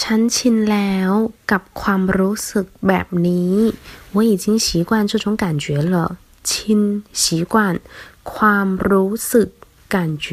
ฉันชินแล้วกับความรู้สึกแบบนี้我已经习惯这种感觉了ชิน习惯ความรู้สึก感觉